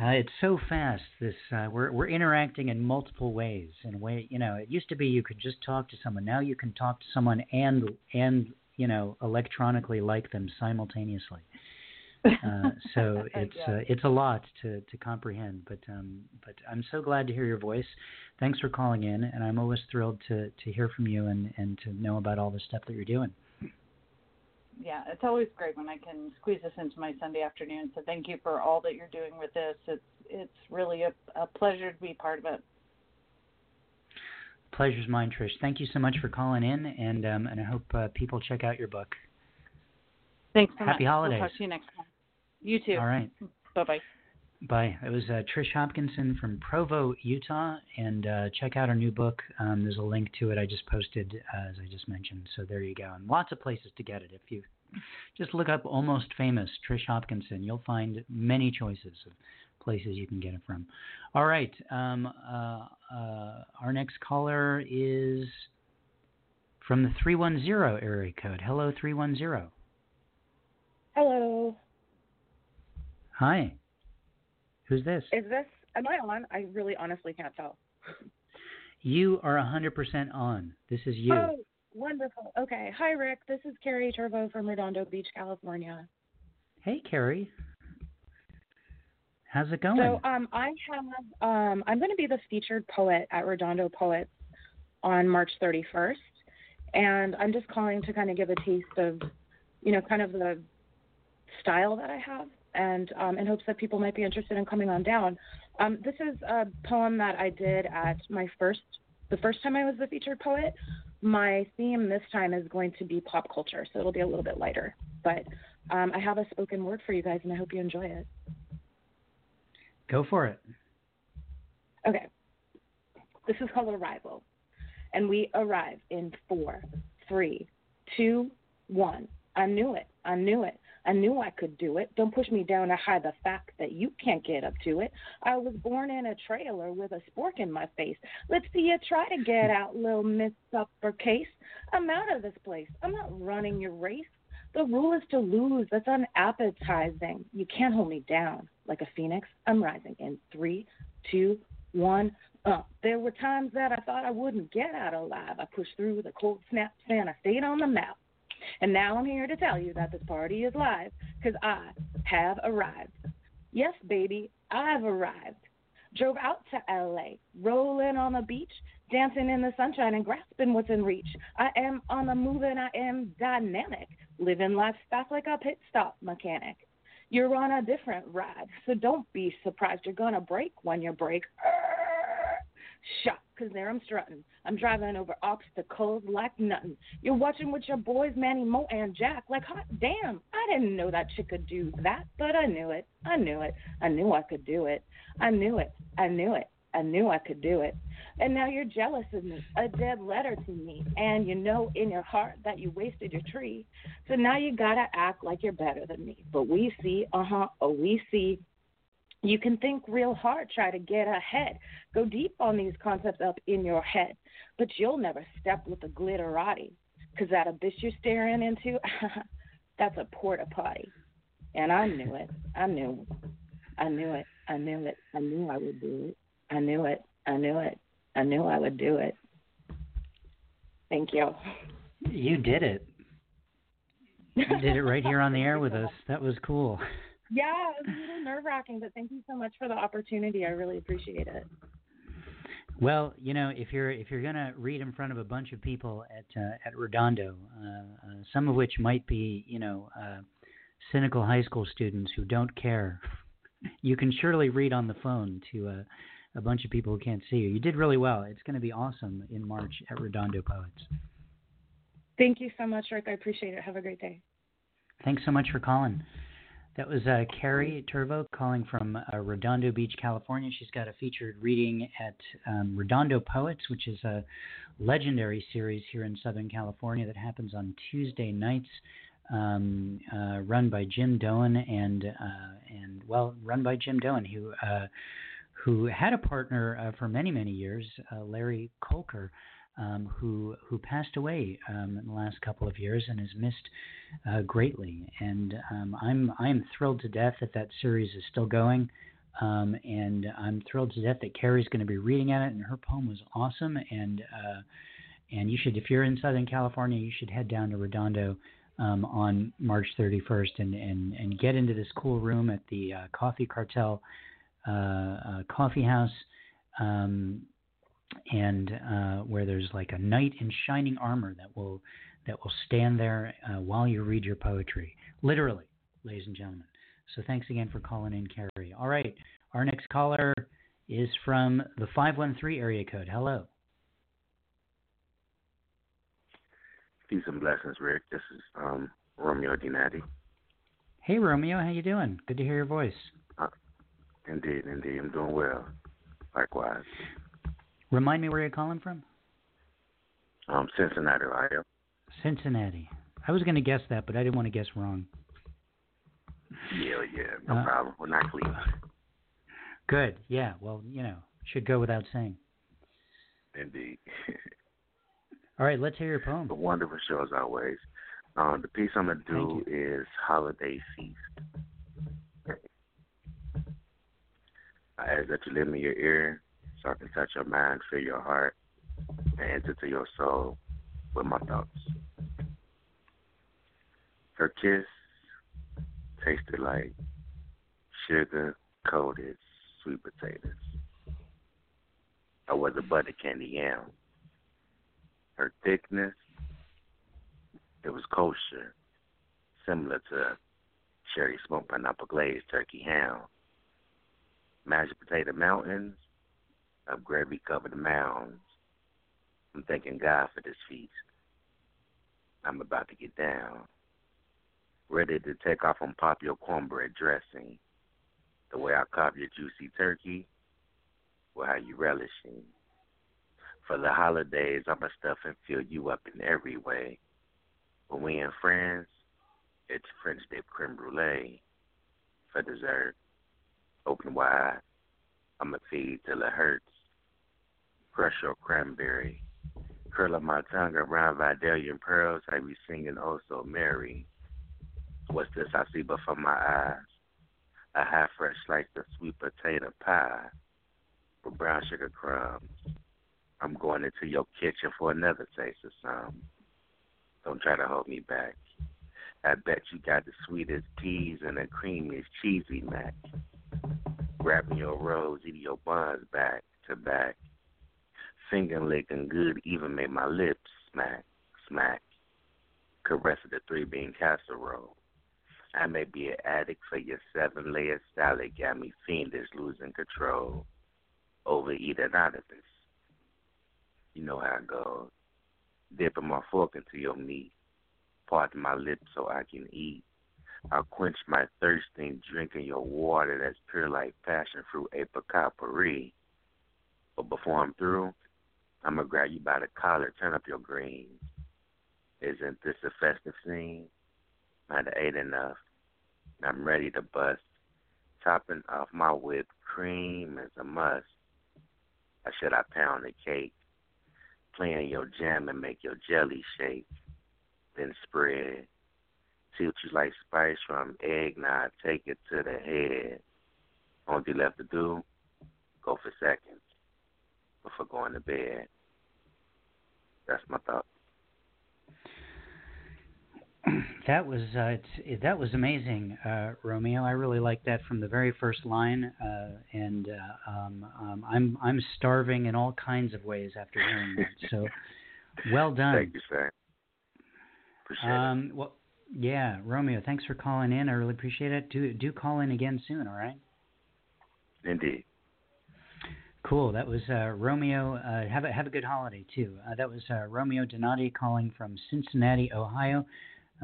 uh, it's so fast. This uh, we're we're interacting in multiple ways. In a way, you know, it used to be you could just talk to someone. Now you can talk to someone and and you know electronically like them simultaneously. Uh, so (laughs) it's Yeah. uh, it's a lot to, to comprehend. But um, but I'm so glad to hear your voice. Thanks for calling in, and I'm always thrilled to, to hear from you and, and to know about all the stuff that you're doing. Yeah, it's always great when I can squeeze this into my Sunday afternoon. So thank you for all that you're doing with this. It's it's really a, a pleasure to be part of it. Pleasure's mine, Trish. Thank you so much for calling in, and um, and I hope uh, people check out your book. Thanks so Happy much. holidays. We'll talk to you next time. You too. All right. (laughs) Bye bye. Bye. It was uh, Trish Hopkinson from Provo, Utah, and uh, check out our new book. Um, there's a link to it I just posted, uh, as I just mentioned. So there you go, and lots of places to get it. If you just look up "Almost Famous" Trish Hopkinson, you'll find many choices of places you can get it from. All right. Um, uh, uh, our next caller is from the 310 area code. Hello, 310. Hello. Hi. Who's this? Is this am I on? I really honestly can't tell. You are 100% on. This is you. Oh, wonderful. Okay. Hi Rick. This is Carrie Turbo from Redondo Beach, California. Hey, Carrie. How's it going? So um I have um I'm gonna be the featured poet at Redondo Poets on March thirty first. And I'm just calling to kind of give a taste of, you know, kind of the style that I have and um, in hopes that people might be interested in coming on down. Um, this is a poem that I did at my first, the first time I was the featured poet. My theme this time is going to be pop culture, so it'll be a little bit lighter. But um, I have a spoken word for you guys, and I hope you enjoy it. Go for it. Okay. This is called Arrival. And we arrive in four, three, two, one. I knew it. I knew it. I knew I could do it. Don't push me down to hide the fact that you can't get up to it. I was born in a trailer with a spork in my face. Let's see you try to get (laughs) out, little Miss Uppercase. I'm out of this place. I'm not running your race. The rule is to lose. That's unappetizing. You can't hold me down like a phoenix. I'm rising in three, two, one. Uh, there were times that I thought I wouldn't get out alive. I pushed through the cold snap, and I stayed on the map. And now I'm here to tell you that this party is live because I have arrived. Yes, baby, I've arrived. Drove out to LA, rolling on the beach, dancing in the sunshine and grasping what's in reach. I am on the move and I am dynamic, living life fast like a pit stop mechanic. You're on a different ride, so don't be surprised you're gonna break when you break. Shot, cause there I'm strutting. I'm driving over obstacles like nothing. You're watching with your boys Manny Mo and Jack like hot damn. I didn't know that chick could do that, but I knew it. I knew it. I knew I could do it. I knew it. I knew it. I knew I could do it. And now you're jealous of me, a dead letter to me. And you know in your heart that you wasted your tree. So now you gotta act like you're better than me. But we see, uh huh, oh, we see you can think real hard, try to get ahead, go deep on these concepts up in your head, but you'll never step with a glitterati, because that abyss you're staring into, (laughs) that's a porta potty. And I knew it. I knew. I knew it. I knew it. I knew I would do it. I knew it. I knew it. I knew I would do it. Thank you. You did it. You did it right here on the air with us. That was cool. Yeah, it was a little nerve wracking, but thank you so much for the opportunity. I really appreciate it. Well, you know, if you're if you're gonna read in front of a bunch of people at uh, at Redondo, uh, uh, some of which might be, you know, uh, cynical high school students who don't care, (laughs) you can surely read on the phone to uh, a bunch of people who can't see you. You did really well. It's going to be awesome in March at Redondo Poets. Thank you so much, Rick. I appreciate it. Have a great day. Thanks so much for calling. That was uh, Carrie Turvo calling from uh, Redondo Beach, California. She's got a featured reading at um, Redondo Poets, which is a legendary series here in Southern California that happens on Tuesday nights, um, uh, run by Jim Doane and uh, and well, run by Jim Doane, who uh, who had a partner uh, for many many years, Larry Colker um, who who passed away um, in the last couple of years and is missed uh, greatly. And um, I'm I'm thrilled to death that that series is still going. Um, and I'm thrilled to death that Carrie's going to be reading at it, and her poem was awesome. And uh, and you should, if you're in Southern California, you should head down to Redondo um, on March 31st and, and and get into this cool room at the uh, Coffee Cartel uh, uh, Coffee House. Um, and uh, where there's like a knight in shining armor that will that will stand there uh, while you read your poetry. Literally, ladies and gentlemen. So thanks again for calling in, Carrie. All right, our next caller is from the 513 area code. Hello. Peace and blessings, Rick. This is um, Romeo Dinati. Hey, Romeo. How you doing? Good to hear your voice. Uh, indeed, indeed. I'm doing well. Likewise. Remind me where you're calling from? Um, Cincinnati, Ohio. Cincinnati. I was going to guess that, but I didn't want to guess wrong. Yeah, yeah, no uh, problem. We're not Cleveland. Good. Yeah. Well, you know, should go without saying. Indeed. (laughs) All right, let's hear your poem. The wonderful show as always. Um, the piece I'm gonna do is Holiday Feast. I ask that you lend me your ear so I can touch your mind, feel your heart, and enter to your soul with my thoughts. Her kiss tasted like sugar coated sweet potatoes. I was a butter candy yam. Her thickness, it was kosher, similar to cherry smoked pineapple glazed turkey ham. Mashed potato mountains of gravy covered mounds. I'm thanking God for this feast. I'm about to get down. Ready to take off on pop your cornbread dressing. The way I cop your juicy turkey, or how you relishing. For the holidays, I'ma stuff and fill you up in every way. When we in France, it's French dip creme brulee. For dessert, open wide, I'ma feed till it hurts. Crush your cranberry. Curl up my tongue around Vidalian pearls, I be singing oh so merry. What's this I see before my eyes? A half fresh slice of sweet potato pie with brown sugar crumbs. I'm going into your kitchen for another taste of some. Don't try to hold me back. I bet you got the sweetest peas and the creamiest cheesy mac. Grabbing your rolls, eating your buns back to back. Finger licking good, even made my lips smack, smack. Caressing the three bean casserole. I may be an addict for your seven layer salad, got me fiendish, losing control. Overeating out of this. You know how it goes. Dipping my fork into your meat, parting my lips so I can eat. I'll quench my thirsting, drinking your water that's pure like passion fruit apricot puree. But before I'm through, I'm gonna grab you by the collar, turn up your greens. Isn't this a festive scene? Have ate enough. I'm ready to bust. Topping off my whipped cream is a must. Or should I pound the cake? Playing your jam and make your jelly shake. Then spread. See what you like spice from eggnog, take it to the head. All you left to do, go for seconds before going to bed. That's my thought. (clears throat) that was uh, that was amazing, uh, Romeo. I really liked that from the very first line, uh, and uh, um, um, I'm I'm starving in all kinds of ways after hearing that. So, well (laughs) done. Thank you, sir. Appreciate um, it. Well, yeah, Romeo. Thanks for calling in. I really appreciate it. Do do call in again soon. All right. Indeed. Cool. That was uh, Romeo. Uh, have a have a good holiday too. that was Romeo Donati calling from Cincinnati, Ohio.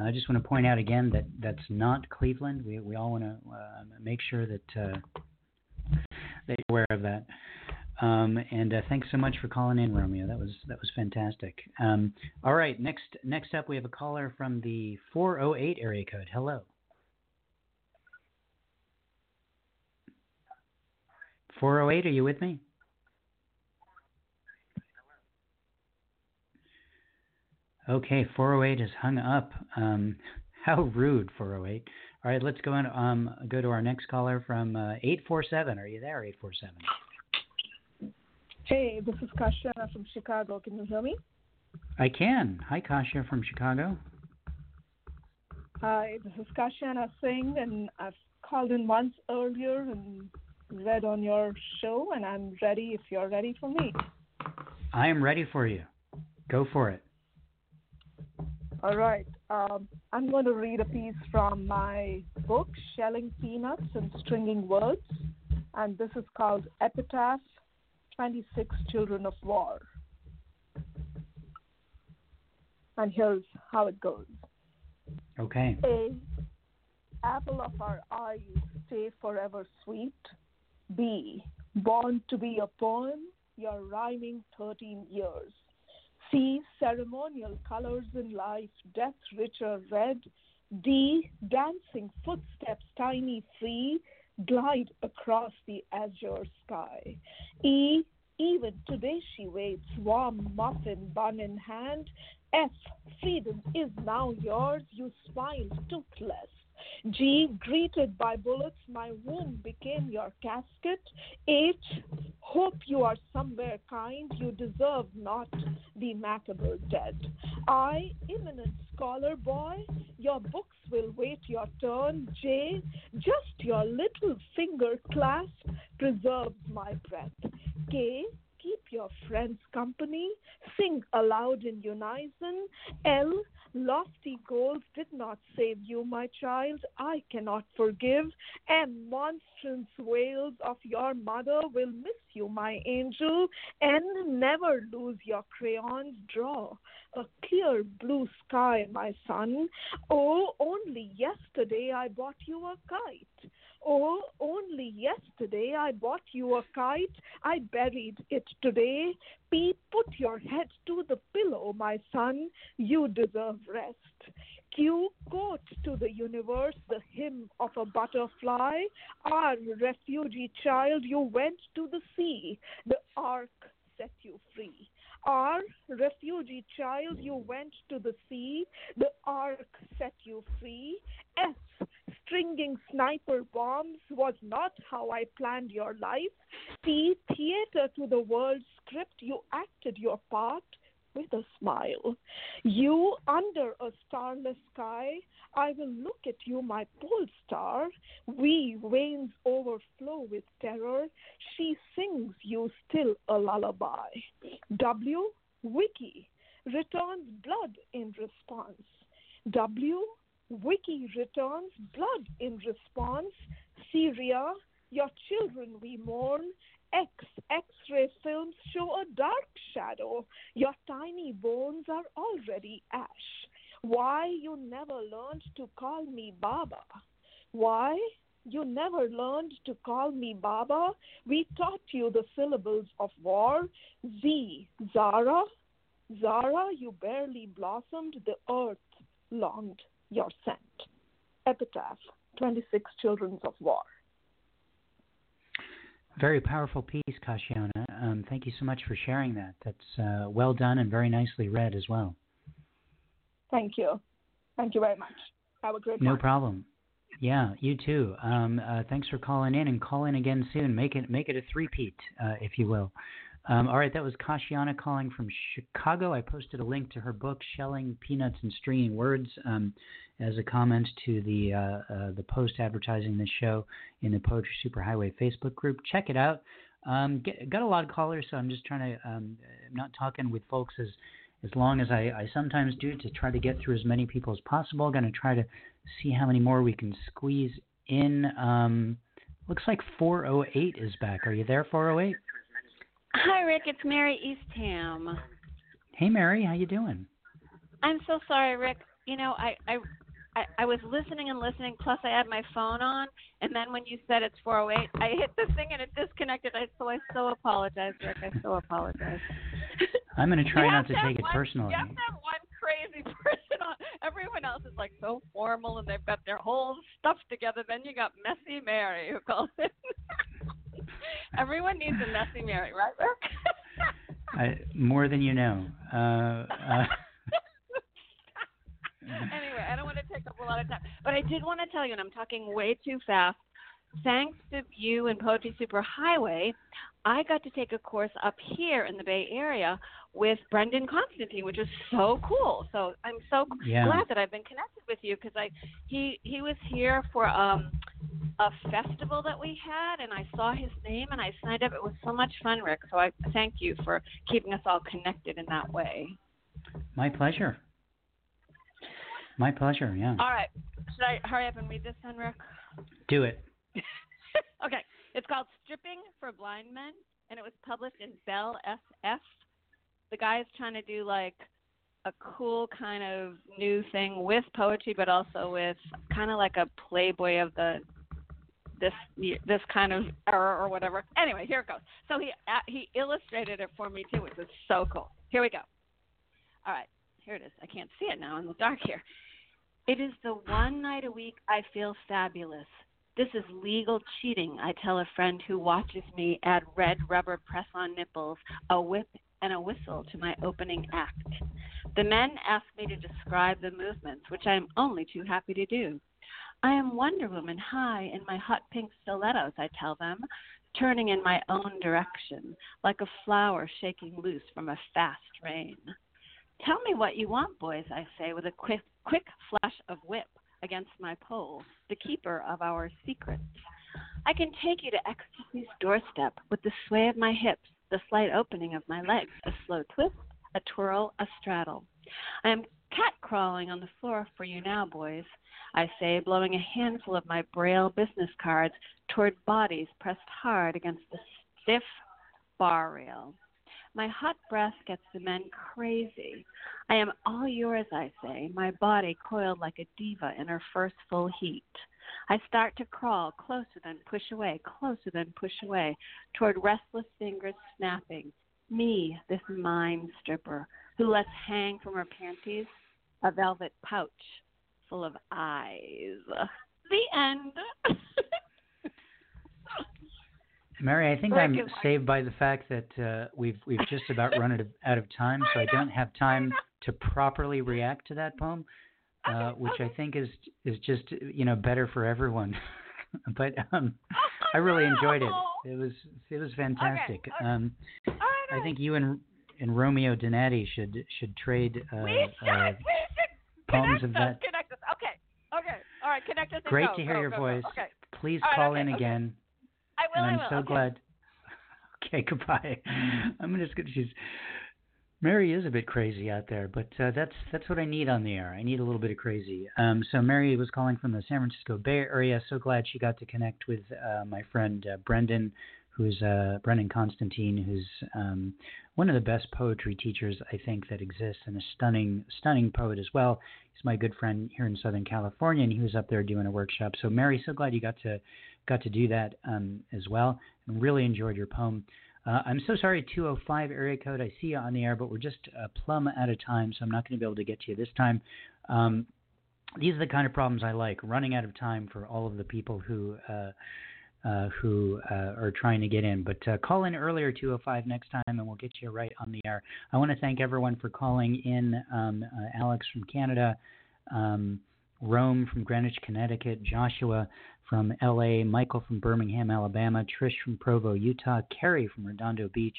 I just want to point out again that that's not Cleveland. We we all want to uh, make sure that uh, that you're aware of that. Um, and uh, thanks so much for calling in, Romeo. That was that was fantastic. Um, all right, next next up we have a caller from the 408 area code. Hello. 408, are you with me? Okay, 408 is hung up. Um, (laughs) how rude, 408. All right, let's go on. Um, go to our next caller from uh, 847. Are you there, 847? Hey, this is Kasia from Chicago. Can you hear me? I can. Hi, Kasia from Chicago. Hi, this is Kashiana Singh, and I've called in once earlier and read on your show, and I'm ready if you're ready for me. I am ready for you. Go for it. All right. Um, I'm going to read a piece from my book, Shelling Peanuts and Stringing Words, and this is called Epitaph 26 Children of War. And here's how it goes. Okay. A. Apple of our eyes, stay forever sweet. B. Born to be a poem, your rhyming 13 years. C. Ceremonial colors in life, death richer red. D. Dancing footsteps, tiny free, glide across the azure sky. E. Even today she waits, warm muffin bun in hand. F. Freedom is now yours, you smiled toothless. G. Greeted by bullets, my womb became your casket. H. Hope you are somewhere kind, you deserve not the Macabre dead. I. eminent scholar boy, your books will wait your turn. J. Just your little finger clasp preserves my breath. K keep your friends company, sing aloud in unison. L, lofty goals did not save you, my child. I cannot forgive. And monstrous wails of your mother will miss you, my angel. And never lose your crayons. Draw a clear blue sky, my son. Oh, only yesterday I bought you a kite. Oh, only yesterday I bought you a kite. I buried it today. P, put your head to the pillow, my son. You deserve rest. Q, quote to the universe the hymn of a butterfly. R, refugee child, you went to the sea. The ark set you free. R, refugee child, you went to the sea. The ark set you free. S, stringing sniper bombs was not how I planned your life. See, theater to the world script, you acted your part with a smile. You, under a starless sky, I will look at you, my pole star. We, veins overflow with terror. She sings you still a lullaby. W, Wiki, returns blood in response. W, Wiki returns blood in response. Syria, your children we mourn. X, X-ray films show a dark shadow. Your tiny bones are already ash. Why you never learned to call me Baba? Why you never learned to call me Baba? We taught you the syllables of war. Z, Zara, Zara, you barely blossomed. The earth longed your scent. Epitaph, 26 Children of War. Very powerful piece, Kashiana. Um, thank you so much for sharing that. That's uh, well done and very nicely read as well. Thank you. Thank you very much. Have a great No problem. Yeah, you too. Um, uh, thanks for calling in and call in again soon. Make it make it a three-peat, uh, if you will. Um, all right, that was Kashiana calling from Chicago. I posted a link to her book, Shelling Peanuts and Stringing Words, um, as a comment to the uh, uh, the post advertising the show in the Poetry Superhighway Facebook group. Check it out. Um, get, got a lot of callers, so I'm just trying to. Um, I'm not talking with folks as as long as I, I sometimes do to try to get through as many people as possible. Going to try to see how many more we can squeeze in. Um, looks like 408 is back. Are you there, 408? Hi, Rick. It's Mary Eastham. Hey, Mary. How you doing? I'm so sorry, Rick. You know, I, I I I was listening and listening. Plus, I had my phone on, and then when you said it's 408, I hit the thing and it disconnected. I so I so apologize, Rick. I so apologize. I'm going (laughs) to try not have to take it one- personally. You have to have one crazy (laughs) person on. Everyone else is like so formal and they've got their whole stuff together. Then you got Messy Mary who calls in. (laughs) (laughs) Everyone needs a Messy Mary, right, Rick? I, more than you know. Uh, uh, anyway, I don't want to take up a lot of time, but I did want to tell you, and I'm talking way too fast. Thanks to you and Poetry Superhighway, I got to take a course up here in the Bay Area with Brendan Constantine, which was so cool. So I'm so Yeah. glad that I've been connected with you because I he he was here for um a festival that we had, and I saw his name and I signed up. It was so much fun, Rick. So I thank you for keeping us all connected in that way. my pleasure. My pleasure. Yeah. All right. Should I hurry up and read this then, Rick? Do it. (laughs) okay. It's called Stripping for Blind Men, and it was published in Bell SF. The guy is trying to do like a cool kind of new thing with poetry, but also with kind of like a Playboy of the this this kind of era or whatever. Anyway, here it goes. So he uh, he illustrated it for me too, which was so cool. Here we go. All right, here it is. I can't see it now in the dark here. It is the one night a week I feel fabulous. This is legal cheating, I tell a friend who watches me add red rubber press on nipples, a whip, and a whistle to my opening act. The men ask me to describe the movements, which I am only too happy to do. I am Wonder Woman high in my hot pink stilettos, I tell them, turning in my own direction, like a flower shaking loose from a fast rain. Tell me what you want, boys, I say, with a quick, quick flash of whip against my pole, the keeper of our secrets. I can take you to ecstasy's doorstep with the sway of my hips, the slight opening of my legs, a slow twist, a twirl, a straddle. I am cat crawling on the floor for you now, boys, I say, blowing a handful of my braille business cards toward bodies pressed hard against the stiff bar rail. My hot breath gets the men crazy. I am all yours, I say, my body coiled like a diva in her first full heat. I start to crawl closer than push away, closer than push away, toward restless fingers snapping. Me, this mime stripper, who lets hang from her panties a velvet pouch full of eyes. The end. (laughs) Mary, I think I'm saved by the fact that uh, we've we've just about run out of, out of time, so I (laughs) don't have time to properly react to that poem, uh, which I think is is just you know better for everyone. (laughs) but um, I really enjoyed it. It was it was fantastic. Okay. Um, I think you and and Romeo Donati should should trade uh, we should, uh, we should poems of us, that. Connect us. Okay. Okay. All right. Connect us. Great go, to hear go, your go, voice. Okay. Please right, call okay, in okay. again. And I I'm so okay. glad. (laughs) Okay, goodbye. (laughs) I'm just gonna. She's Mary is a bit crazy out there, but uh, that's that's what I need on the air. I need a little bit of crazy. Um, so Mary was calling from the San Francisco Bay Area. So glad she got to connect with uh, my friend uh, Brendan, who's uh, Brendan Constantine, who's um, one of the best poetry teachers I think that exists, and a stunning stunning poet as well. He's my good friend here in Southern California, and he was up there doing a workshop. So Mary, so glad you got to got to do that um, as well, and really enjoyed your poem. Uh, I'm so sorry, 205 area code. I see you on the air, but we're just uh, plumb out of time, so I'm not going to be able to get to you this time. Um, these are the kind of problems I like, running out of time for all of the people who uh, uh, who uh, are trying to get in. But uh, call in earlier, 205 next time, and we'll get you right on the air. I want to thank everyone for calling in. Um, uh, Alex from Canada, um, Rome from Greenwich, Connecticut, Joshua from LA, Michael from Birmingham, Alabama, Trish from Provo, Utah, Carrie from Redondo Beach,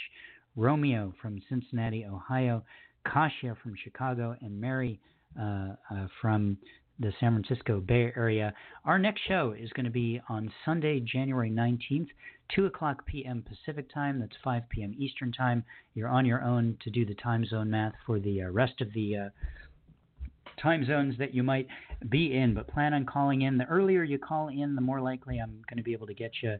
Romeo from Cincinnati, Ohio, Kasia from Chicago, and Mary uh, uh, from the San Francisco Bay Area. Our next show is going to be on Sunday, January 19th, 2 o'clock p.m. Pacific time. That's 5 p.m. Eastern time. You're on your own to do the time zone math for the uh, rest of the uh, time zones that you might be in, but plan on calling in. The earlier you call in, the more likely I'm going to be able to get you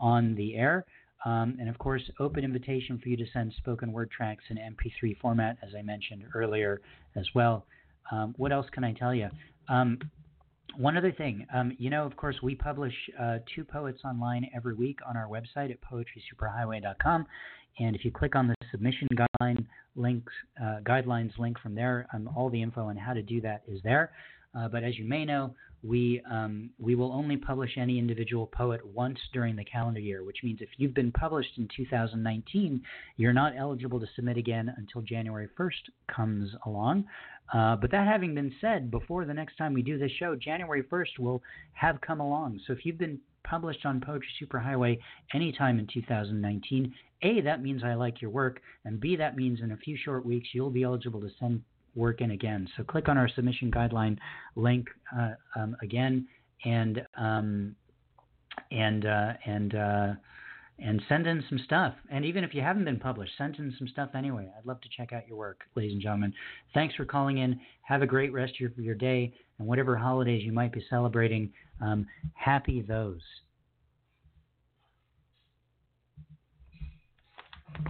on the air. Um, and of course, open invitation for you to send spoken word tracks in MP3 format, as I mentioned earlier as well. Um, what else can I tell you? Um, one other thing, um, you know, of course, we publish uh, two poets online every week on our website at poetrysuperhighway.com. And if you click on the submission guideline links, uh, guidelines link from there, um, all the info on how to do that is there. Uh, but as you may know, we um, we will only publish any individual poet once during the calendar year, which means if you've been published in 2019, you're not eligible to submit again until January 1st comes along. Uh, but that having been said, before the next time we do this show, January 1st will have come along. So if you've been published on Poetry Superhighway anytime in 2019, A, that means I like your work, and B, that means in a few short weeks you'll be eligible to send work in again. So click on our submission guideline link uh, um, again, and um, and uh, and uh, and send in some stuff. And even if you haven't been published, send in some stuff anyway. I'd love to check out your work, ladies and gentlemen. Thanks for calling in. Have a great rest of your, your day and whatever holidays you might be celebrating. Um, happy those.